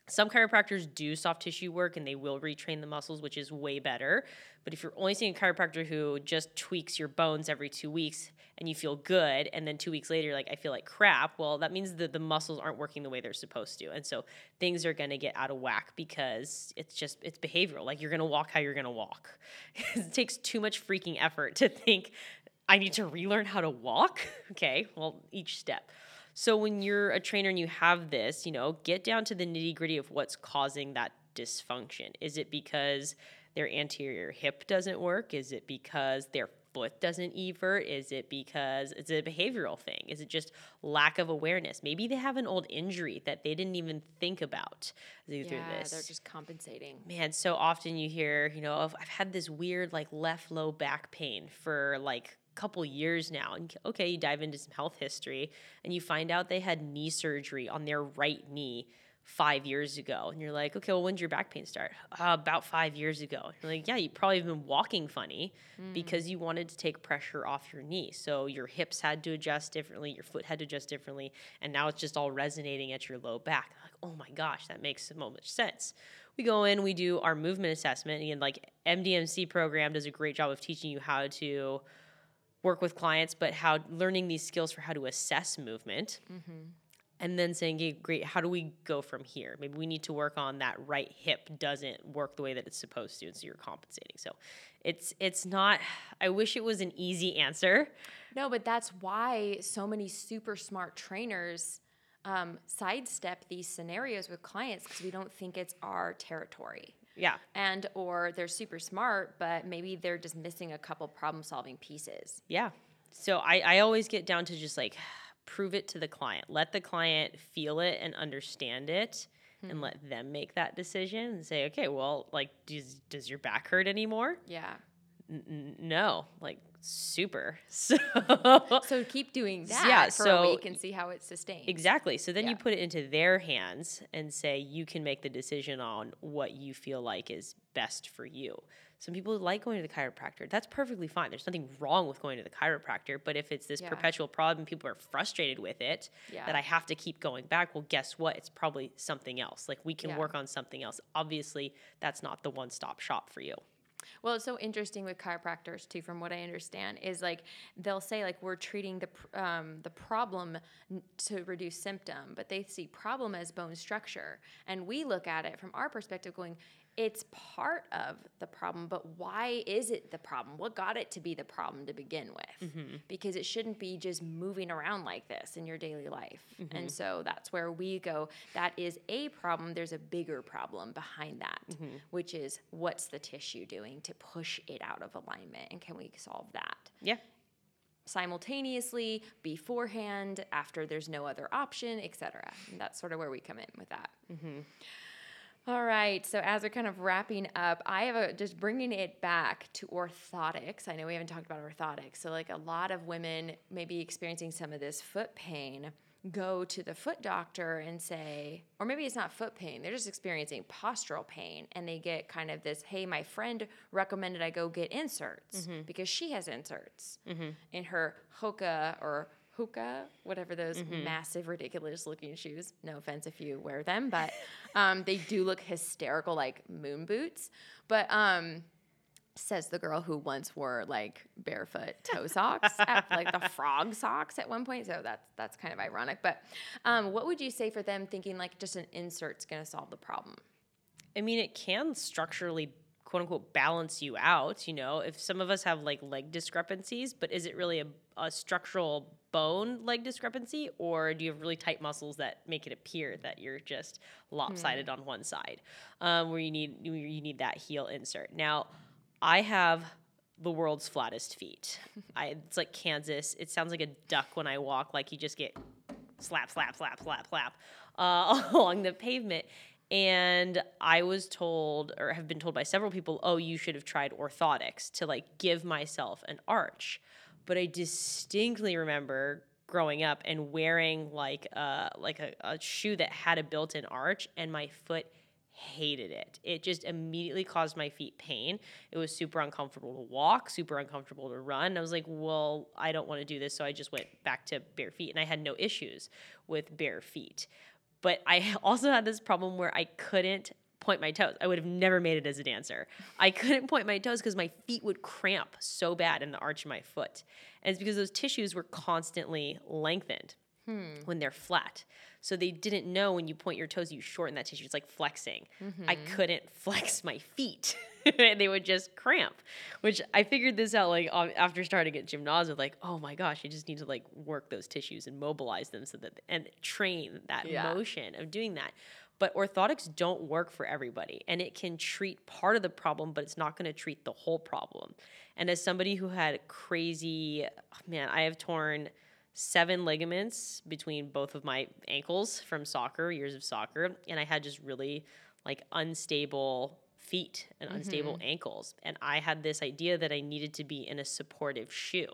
Some chiropractors do soft tissue work and they will retrain the muscles, which is way better. But if you're only seeing a chiropractor who just tweaks your bones every two weeks and you feel good, and then two weeks later like, I feel like crap, well, that means that the muscles aren't working the way they're supposed to. And so things are gonna get out of whack because it's just it's behavioral. Like you're gonna walk how you're gonna walk. it takes too much freaking effort to think I need to relearn how to walk. okay, well, each step. So when you're a trainer and you have this, you know, get down to the nitty gritty of what's causing that dysfunction. Is it because their anterior hip doesn't work? Is it because their foot doesn't evert? Is it because it's a behavioral thing? Is it just lack of awareness? Maybe they have an old injury that they didn't even think about through, yeah, they're just compensating. Man, so often you hear, you know, I've had this weird like left low back pain for like a couple years now and okay you dive into some health history and you find out they had knee surgery on their right knee five years ago and you're like okay well when did your back pain start uh, about five years ago you're like yeah you probably have been walking funny mm. because you wanted to take pressure off your knee so your hips had to adjust differently your foot had to adjust differently and now it's just all resonating at your low back like oh my gosh that makes so much sense we go in we do our movement assessment and like mdmc program does a great job of teaching you how to work with clients, but how learning these skills for how to assess movement. Mm-hmm. And then saying, hey, great, how do we go from here? Maybe we need to work on that right hip doesn't work the way that it's supposed to, and so you're compensating. So it's it's not I wish it was an easy answer. No, but that's why so many super smart trainers um, sidestep these scenarios with clients because we don't think it's our territory. Yeah. And or they're super smart, but maybe they're just missing a couple problem solving pieces. Yeah. So I, I always get down to just like prove it to the client. Let the client feel it and understand it hmm. and let them make that decision and say, okay, well, like, does, does your back hurt anymore? Yeah. N- no. Like, super. So so keep doing that yeah, for so, a week and see how it sustains. Exactly. So then yeah. you put it into their hands and say you can make the decision on what you feel like is best for you. Some people like going to the chiropractor. That's perfectly fine. There's nothing wrong with going to the chiropractor, but if it's this yeah. perpetual problem, people are frustrated with it, yeah. that I have to keep going back, well, guess what? It's probably something else. Like we can work on something else. Obviously, that's not the one stop shop for you. Well, it's so interesting with chiropractors too, from what I understand, is like they'll say like we're treating the um, the problem to reduce symptom, but they see problem as bone structure, and we look at it from our perspective, going, it's part of the problem, but why is it the problem? What got it to be the problem to begin with? Mm-hmm. Because it shouldn't be just moving around like this in your daily life. Mm-hmm. And so that's where we go. That is a problem. There's a bigger problem behind that, mm-hmm. which is what's the tissue doing to push it out of alignment? And can we solve that? Yeah simultaneously beforehand after there's no other option etc that's sort of where we come in with that mm-hmm. All right. So as we're kind of wrapping up, I have a just bringing it back to orthotics. I know we haven't talked about orthotics. So like a lot of women may be experiencing some of this foot pain go to the foot doctor and say, or maybe it's not foot pain, they're just experiencing postural pain and they get kind of this, hey, my friend recommended I go get inserts mm-hmm. because she has inserts mm-hmm. in her Hoka or hoka, whatever those mm-hmm. massive, ridiculous looking shoes. No offense if you wear them, but um, they do look hysterical, like moon boots. But um, says the girl who once wore like barefoot toe socks, at, like the frog socks at one point. So that's that's kind of ironic. But um, what would you say for them thinking like just an insert's going to solve the problem? I mean, it can structurally quote unquote balance you out. You know, if some of us have like leg discrepancies, but is it really a, a structural bone leg discrepancy, or do you have really tight muscles that make it appear that you're just lopsided hmm. on one side, um, where you need you need that heel insert? Now, I have the world's flattest feet. I, it's like Kansas. It sounds like a duck when I walk. Like you just get slap, slap, slap, slap, slap uh, along the pavement. And I was told, or have been told by several people, oh, you should have tried orthotics to like give myself an arch. But I distinctly remember growing up and wearing like a, like a, a shoe that had a built-in arch, and my foot hated it. It just immediately caused my feet pain. It was super uncomfortable to walk, super uncomfortable to run. I was like, well, I don't want to do this. So I just went back to bare feet and I had no issues with bare feet. But I also had this problem where I couldn't point my toes. I would have never made it as a dancer. I couldn't point my toes because my feet would cramp so bad in the arch of my foot. And it's because those tissues were constantly lengthened hmm. when they're flat. So they didn't know when you point your toes, you shorten that tissue. It's like flexing. I mm-hmm. couldn't flex my feet. they would just cramp, which I figured this out like after starting at gymnasium. Like, oh my gosh, you just need to like work those tissues and mobilize them so that and train that Yeah. motion of doing that. But orthotics don't work for everybody, and it can treat part of the problem, but it's not going to treat the whole problem. And as somebody who had crazy, oh, man, I have torn seven ligaments between both of my ankles from soccer, years of soccer, and I had just really like unstable feet and mm-hmm. unstable ankles. And I had this idea that I needed to be in a supportive shoe.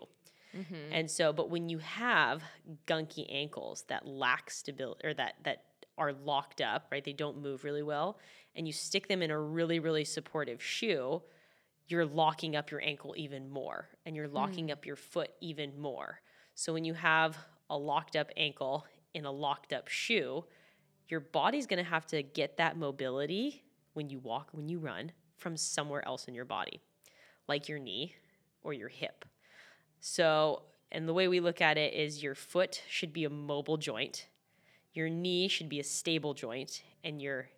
Mm-hmm. And so, but when you have gunky ankles that lack stability or that that are locked up, right? They don't move really well, and you stick them in a really really supportive shoe, you're locking up your ankle even more and you're locking hmm. up your foot even more. So when you have a locked up ankle in a locked up shoe, your body's going to have to get that mobility when you walk, when you run from somewhere else in your body, like your knee or your hip. So, and the way we look at it is your foot should be a mobile joint, your knee should be a stable joint, and your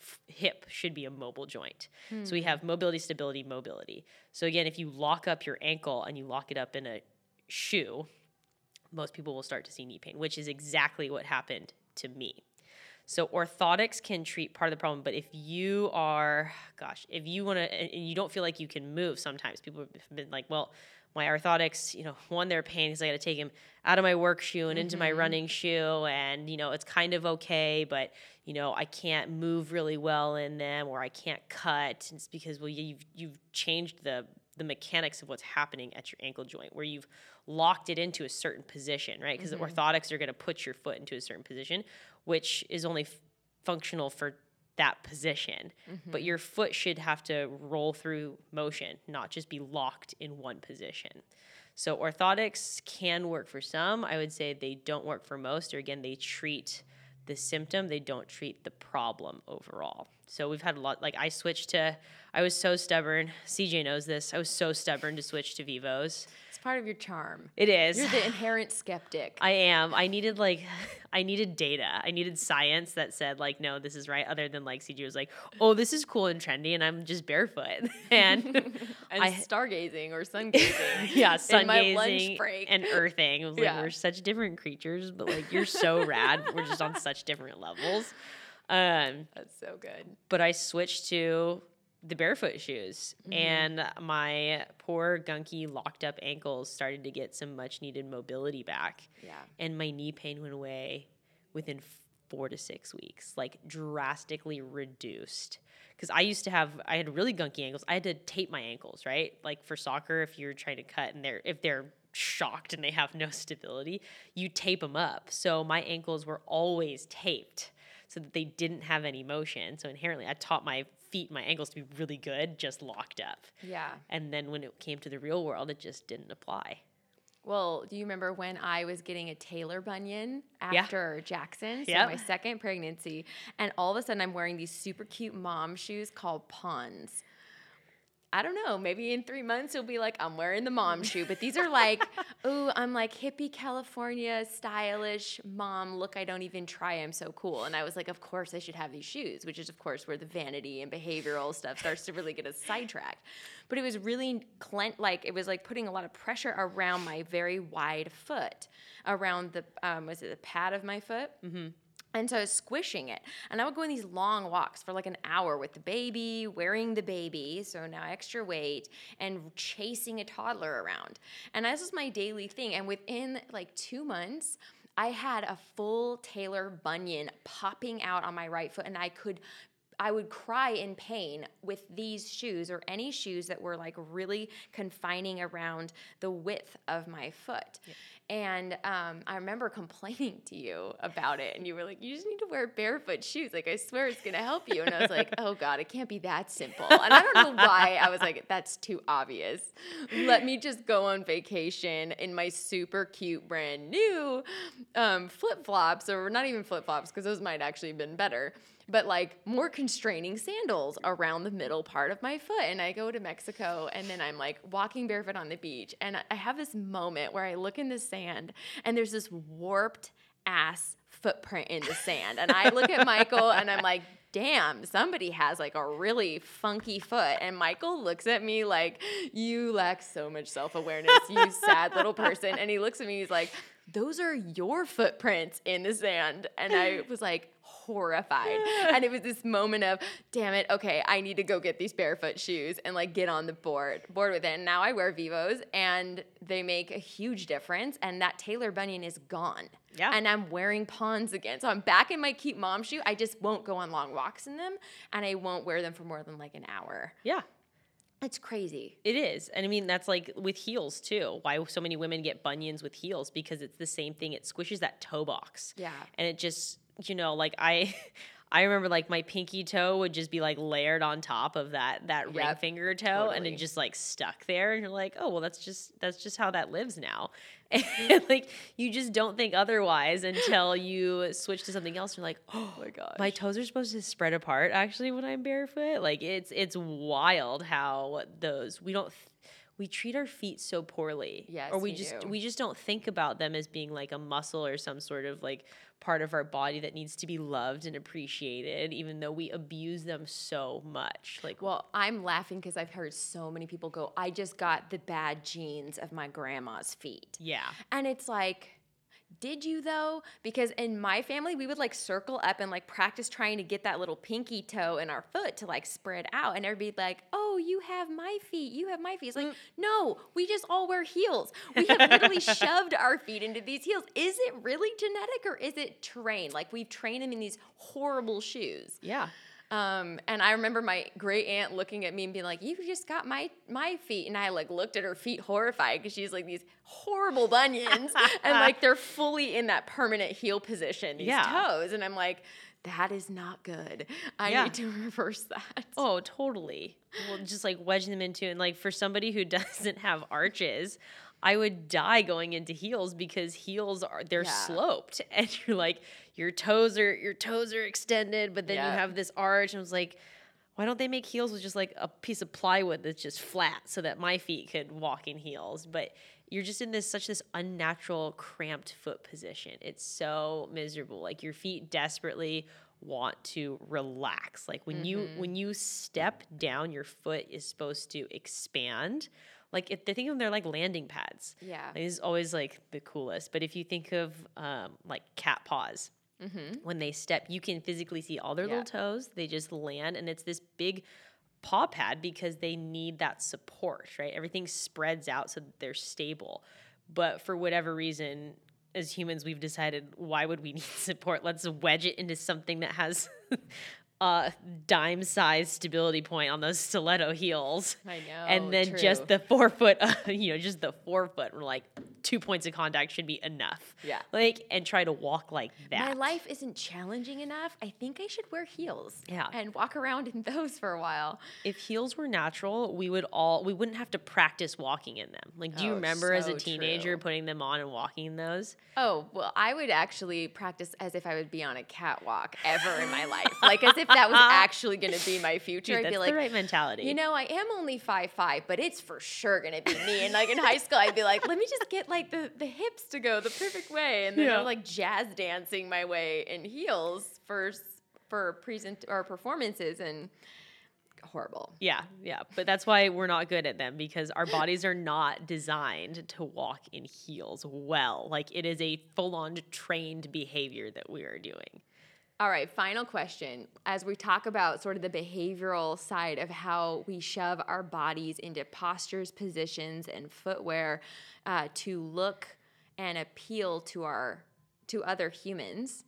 f- hip should be a mobile joint. So we hmm. have mobility, stability, mobility. So again, if you lock up your ankle and you lock it up in a shoe, most people will start to see knee pain, which is exactly what happened to me. So orthotics can treat part of the problem, but if you are, gosh, if you want to, and you don't feel like you can move, sometimes people have been like, well, my orthotics, you know, one, they're pain because I got to take him out of my work shoe and into my mm-hmm. running shoe, and you know, it's kind of okay, but you know, I can't move really well in them, or I can't cut. It's because well, you've you've changed the the mechanics of what's happening at your ankle joint, where you've locked it into a certain position, right? Because the mm-hmm. orthotics are going to put your foot into a certain position, which is only f- functional for that position. But mm-hmm. your foot should have to roll through motion, not just be locked in one position. So orthotics can work for some. I would say they don't work for most, or again, they treat the symptom, they don't treat the problem overall. So we've had a lot like I switched to I was so stubborn. CJ knows this. I was so stubborn to switch to Vivos. It's part of your charm. It is. You're the inherent skeptic. I am. I needed like I needed data. I needed science that said like no, this is right. Other than like CJ was like, oh, this is cool and trendy, and I'm just barefoot and and I- stargazing or sun gazing. yeah, sun gazing and earthing. It was like Yeah. we're such different creatures, but like you're so rad. We're just on such different levels. Um, That's so good. but I switched to the barefoot shoes, Mm-hmm. and my poor gunky locked up ankles started to get some much needed mobility back. Yeah. and my knee pain went away within four to six weeks, like drastically reduced. Because I used to have, I had really gunky ankles. I had to tape my ankles, right? Like for soccer, if you're trying to cut and they're if they're shocked and they have no stability, you tape them up. So my ankles were always taped so that they didn't have any motion. So inherently, I taught my feet, my ankles to be really good, just locked up. Yeah. And then when it came to the real world, it just didn't apply. Well, do you remember when I was getting a tailor bunion Yeah. after Jackson? So Yep. my second pregnancy. And all of a sudden I'm wearing these super cute mom shoes called Pons. I don't know. Maybe in three months it'll be like I'm wearing the mom shoe, but these are like, oh, I'm like hippie California stylish mom. Look, I don't even try. I'm so cool. And I was like, of course I should have these shoes, which is of course where the vanity and behavioral stuff starts to really get us sidetracked. But it was really clen- like it was like putting a lot of pressure around my very wide foot, around the um, was it the pad of my foot. Mm-hmm. And so I was squishing it. And I would go on these long walks for like an hour with the baby, wearing the baby, so now extra weight, and chasing a toddler around. And this was my daily thing. And within like two months, I had a full tailor bunion popping out on my right foot, and I could. I would cry in pain with these shoes or any shoes that were like really confining around the width of my foot. And um, I remember complaining to you about it, and you were like, "You just need to wear barefoot shoes. Like, I swear it's gonna help you." And I was like, "Oh God, it can't be that simple." And I don't know why I was like, "That's too obvious. Let me just go on vacation in my super cute brand new um, flip flops, or not even flip flops, because those might actually have been better." But like more constraining sandals around the middle part of my foot. And I go to Mexico and then I'm like walking barefoot on the beach. And I have this moment where I look in the sand and there's this warped ass footprint in the sand. And I look at Michael and I'm like, damn, somebody has like a really funky foot. And Michael looks at me like, you lack so much self awareness, you sad little person. And he looks at me, he's like, those are your footprints in the sand. And I was like, horrified. and it was this moment of, damn it, okay, I need to go get these barefoot shoes and like get on the board board with it. And now I wear Vivos and they make a huge difference. And that tailor bunion is gone. Yeah. And I'm wearing pawns again. So I'm back in my cute mom shoe. I just won't go on long walks in them and I won't wear them for more than like an hour. Yeah. It's crazy. It is. And I mean, that's like with heels too. Why so many women get bunions with heels because it's the same thing. It squishes that toe box. Yeah. And it just you know, like I I remember like my pinky toe would just be like layered on top of that that ring finger toe and it just like stuck there and you're like, "Oh, well that's just that's just how that lives now." And like you just don't think otherwise until you switch to something else. You're like, "Oh my gosh. My toes are supposed to spread apart actually when I'm barefoot." Like it's it's wild how those we don't we treat our feet so poorly. Yes, or we we just do. we just don't think about them as being like a muscle or some sort of like part of our body that needs to be loved and appreciated even though we abuse them so much like Well, I'm laughing because I've heard so many people go, I just got the bad genes of my grandma's feet. yeah And it's like, did you though? Because in my family, we would like circle up and like practice trying to get that little pinky toe in our foot to like spread out. And everybody like, oh, you have my feet. You have my feet. It's like, mm. no, we just all wear heels. We have literally shoved our feet into these heels. Is it really genetic or is it trained? Like we've trained them in these horrible shoes. yeah Um, and I remember my great aunt looking at me and being like, "You just got my my feet," and I like looked at her feet horrified because she's like these horrible bunions, and like they're fully in that permanent heel position, these Yeah. toes, and I'm like, "That is not good. I Yeah. need to reverse that." oh totally well just like wedge them into and like for somebody who doesn't have arches I would die going into heels because heels are they're Yeah. sloped. And you're like your toes are your toes are extended but then you have this arch. And I was like why don't they make heels with just like a piece of plywood that's just flat so that my feet could walk in heels? But you're just in this such this unnatural cramped foot position. It's so miserable. Like your feet desperately want to relax. Like when you mm-hmm. when you step down your foot is supposed to expand like if they think of them they're like landing pads Yeah. like, this is always like the coolest but if you think of um, like cat paws when they step, you can physically see all their Yeah. little toes. They just land, and it's this big paw pad because they need that support, right? Everything spreads out so that they're stable. But for whatever reason, as humans, we've decided why would we need support? Let's wedge it into something that has a dime size stability point on those stiletto heels. I know, And then just true. the forefoot, you know, just the forefoot, we're like two points of contact should be enough. Yeah. Like, and try to walk like that. My life isn't challenging enough. I think I should wear heels. Yeah. And walk around in those for a while. if heels were natural, we would all we wouldn't have to practice walking in them. Like, do you Oh, remember as a teenager true. putting them on and walking in those? Oh, well, I would actually practice as if I would be on a catwalk ever in my life. Like as if that was actually going to be my future. Dude, I'd that's be like, the right mentality. you know, I am only five five, but it's for sure going to be me. And like in high school, I'd be like, let me just get like the, the hips to go the perfect way. And then Yeah. I'm like jazz dancing my way in heels for, for present or performances and horrible. Yeah, yeah. But that's why we're not good at them because our bodies are not designed to walk in heels well. Like it is a full on trained behavior that we are doing. All right, final question. As we talk about sort of the behavioral side of how we shove our bodies into postures, positions, and footwear uh, to look and appeal to our to other humans,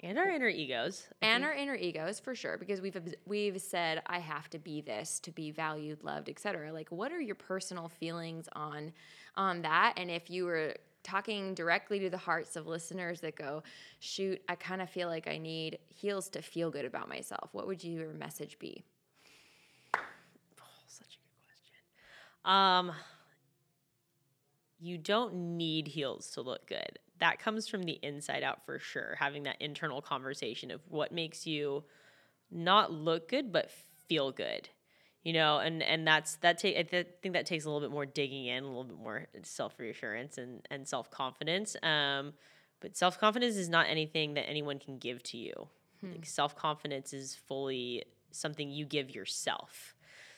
and our inner egos. I and think- our inner egos for sure because we've we've said I have to be this to be valued, loved, etc. Like what are your personal feelings on on that and if you were talking directly to the hearts of listeners that go, "Shoot, I kind of feel like I need heels to feel good about myself." What would your message be? such a good question. Um, you don't need heels to look good. That comes from the inside out for sure. Having that internal conversation of what makes you not look good but feel good. You know, and and that's that take I th- think that takes a little bit more digging in, a little bit more self reassurance and and self confidence. Um, but self confidence is not anything that anyone can give to you. Like self confidence is fully something you give yourself.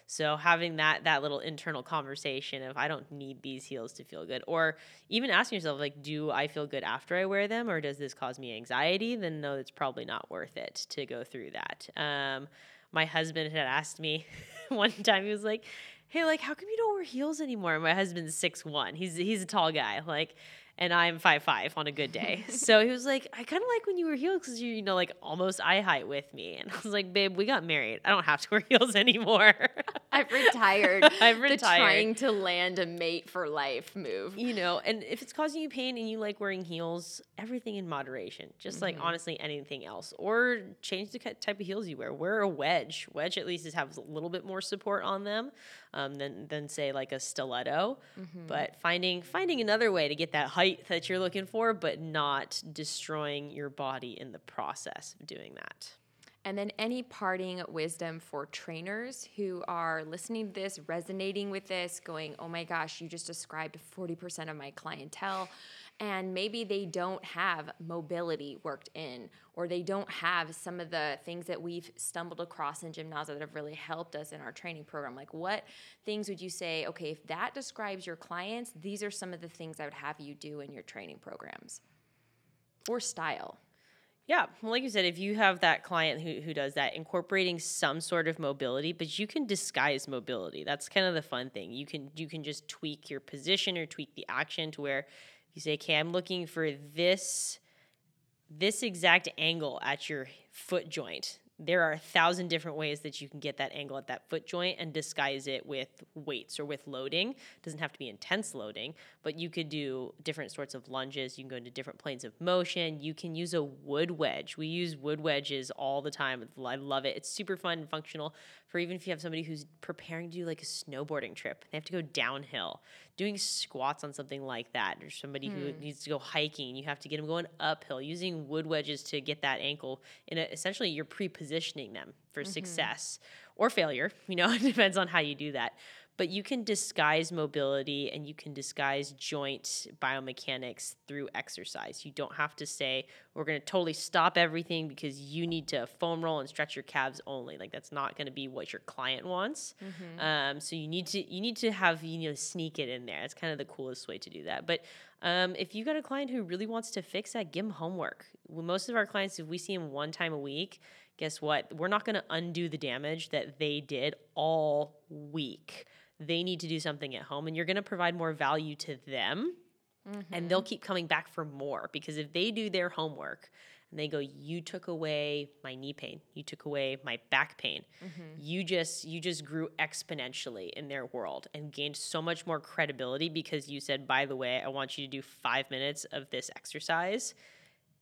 So having that that little internal conversation of I don't need these heels to feel good, or even asking yourself like, do I feel good after I wear them, or does this cause me anxiety? Then no, it's probably not worth it to go through that. Um, my husband had asked me one time. He was like, "Hey, like, how come you don't wear heels anymore?" My husband's six one. He's he's a tall guy, like, and I'm five five on a good day. so he was like, "I kind of like when you wear heels because you you know like almost eye height with me." And I was like, "Babe, we got married. I don't have to wear heels anymore." I've retired. I've retired. trying to land a mate for life move. you know, and if it's causing you pain and you like wearing heels, everything in moderation, just like honestly anything else. Or change the type of heels you wear. Wear a wedge. Wedge at least is has a little bit more support on them um, than than say like a stiletto. But finding finding another way to get that height that you're looking for, but not destroying your body in the process of doing that. And then any parting wisdom for trainers who are listening to this, resonating with this, going, oh my gosh, you just described 40% of my clientele. And maybe they don't have mobility worked in, or they don't have some of the things that we've stumbled across in Gymnazo that have really helped us in our training program. Like, what things would you say, okay, if that describes your clients, these are some of the things I would have you do in your training programs or style? Yeah, well, like you said, if you have that client who, who does that, incorporating some sort of mobility, but you can disguise mobility. That's kind of the fun thing. You can you can just tweak your position or tweak the action to where you say, okay, I'm looking for this this exact angle at your foot joint. There are a thousand different ways that you can get that angle at that foot joint and disguise it with weights or with loading. It doesn't have to be intense loading, but you could do different sorts of lunges. You can go into different planes of motion. You can use a wood wedge. We use wood wedges all the time. I love it. It's super fun and functional for even if you have somebody who's preparing to do like a snowboarding trip. They have to go downhill. Doing squats on something like that, or somebody who hmm. needs to go hiking, you have to get them going uphill. Using wood wedges to get that ankle And essentially you're pre-positioning them for mm-hmm. success or failure. You know, it depends on how you do that. But you can disguise mobility and you can disguise joint biomechanics through exercise. You don't have to say, we're going to totally stop everything because you need to foam roll and stretch your calves only. Like that's not going to be what your client wants. Um, so you need to you need to have you know sneak it in there. That's kind of the coolest way to do that. But um, if you've got a client who really wants to fix that, give them homework. Most of our clients, if we see them one time a week, guess what? We're not going to undo the damage that they did all week. They need to do something at home, and you're going to provide more value to them, and they'll mm-hmm. keep coming back for more because if they do their homework and they go, "You took away my knee pain. You took away my back pain. Mm-hmm. You just you just grew exponentially in their world and gained so much more credibility because you said, "By the way, I want you to do 5 minutes of this exercise."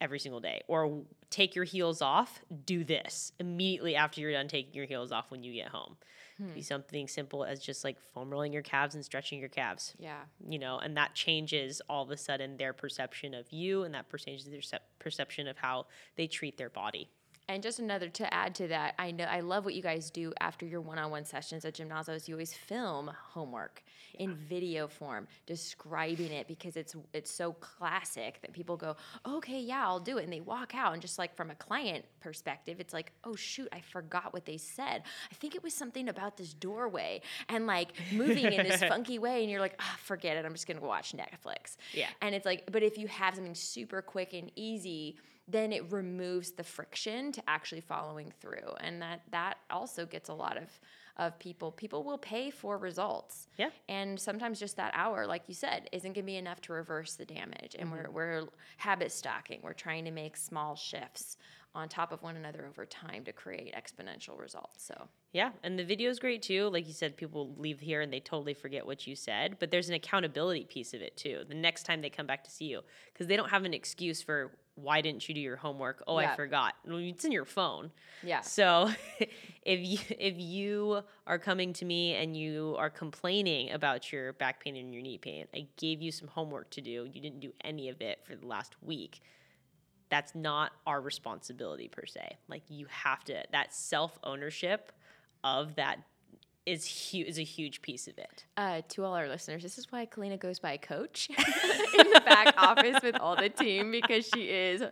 every single day or take your heels off do this immediately after you're done taking your heels off when you get home be hmm. something simple as just like foam rolling your calves and stretching your calves. Yeah. you know and that changes all of a sudden their perception of you and that changes their perception of how they treat their body And just another to add to that, I know I love what you guys do after your one-on-one sessions at Gymnazo's. You always film homework in video form, describing it because it's it's so classic that people go, okay, yeah, I'll do it, and they walk out. And just like from a client perspective, it's like, oh shoot, I forgot what they said. I think it was something about this doorway and like moving in this funky way, and you're like, ah, forget it, I'm just gonna watch Netflix. Yeah. And it's like, but if you have something super quick and easy, then it removes the friction to actually following through, and that that also gets a lot of of people. People will pay for results. Yeah. And sometimes just that hour, like you said, isn't going to be enough to reverse the damage. And we're, mm-hmm. we're habit stacking. We're trying to make small shifts on top of one another over time to create exponential results. So, Yeah, and the video is great too. Like you said, people leave here and they totally forget what you said, but there's an accountability piece of it too. The next time they come back to see you, because they don't have an excuse for why didn't you do your homework? Oh, Yeah. I forgot. Well, It's in your phone. Yeah. So if you if you are coming to me and you are complaining about your back pain and your knee pain, I gave you some homework to do. You didn't do any of it for the last week that's not our responsibility per se. Like you have to that self ownership of that is huge is a huge piece of it. uh, to all our listeners, this is why Kalina goes by coach in the back office with all the team because she is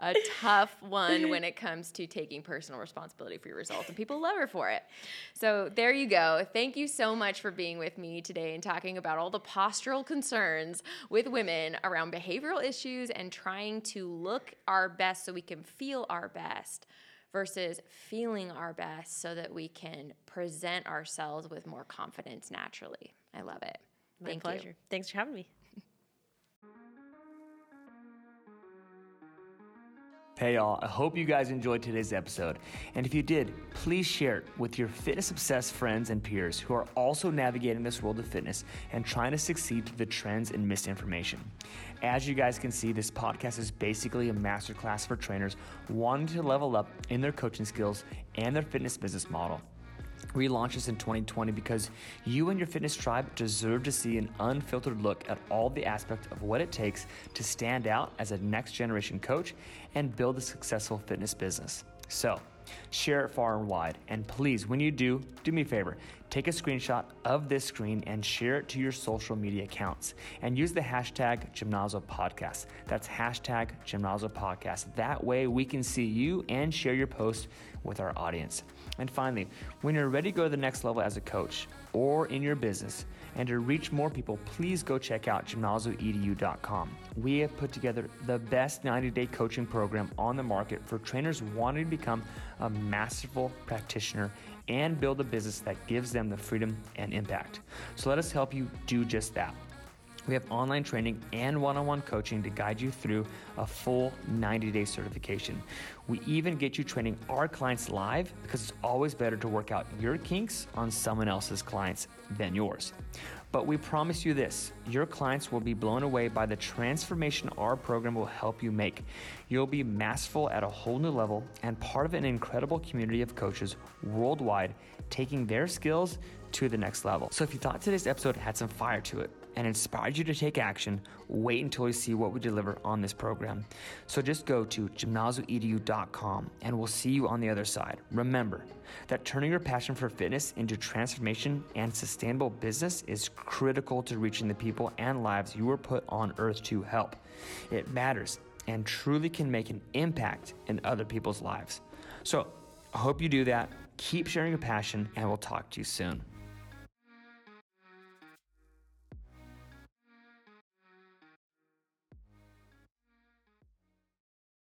a tough one when it comes to taking personal responsibility for your results, and people love her for it. So there you go. Thank you so much for being with me today and talking about all the postural concerns with women around behavioral issues and trying to look our best so we can feel our best versus feeling our best so that we can present ourselves with more confidence naturally. I love it. My Thank pleasure. you. Thanks for having me. Hey y'all, I hope you guys enjoyed today's episode. And if you did, please share it with your fitness obsessed friends and peers who are also navigating this world of fitness and trying to succeed through the trends and misinformation. As you guys can see, this podcast is basically a masterclass for trainers wanting to level up in their coaching skills and their fitness business model. We launched this in 2020 because you and your fitness tribe deserve to see an unfiltered look at all the aspects of what it takes to stand out as a next generation coach and build a successful fitness business. So, share it far and wide. And please, when you do, do me a favor take a screenshot of this screen and share it to your social media accounts and use the hashtag Gymnazo Podcast. That's hashtag Gymnazo Podcast. That way we can see you and share your post with our audience. And finally, when you're ready to go to the next level as a coach or in your business and to reach more people, please go check out gymnazoedu.com. We have put together the best 90 day coaching program on the market for trainers wanting to become a masterful practitioner and build a business that gives them the freedom and impact. So let us help you do just that. We have online training and one on one coaching to guide you through a full 90 day certification. We even get you training our clients live because it's always better to work out your kinks on someone else's clients than yours. But we promise you this your clients will be blown away by the transformation our program will help you make. You'll be masterful at a whole new level and part of an incredible community of coaches worldwide taking their skills to the next level. So if you thought today's episode had some fire to it, and inspired you to take action, wait until you see what we deliver on this program. So just go to gymnazoedu.com and we'll see you on the other side. Remember that turning your passion for fitness into transformation and sustainable business is critical to reaching the people and lives you were put on earth to help. It matters and truly can make an impact in other people's lives. So I hope you do that. Keep sharing your passion, and we'll talk to you soon.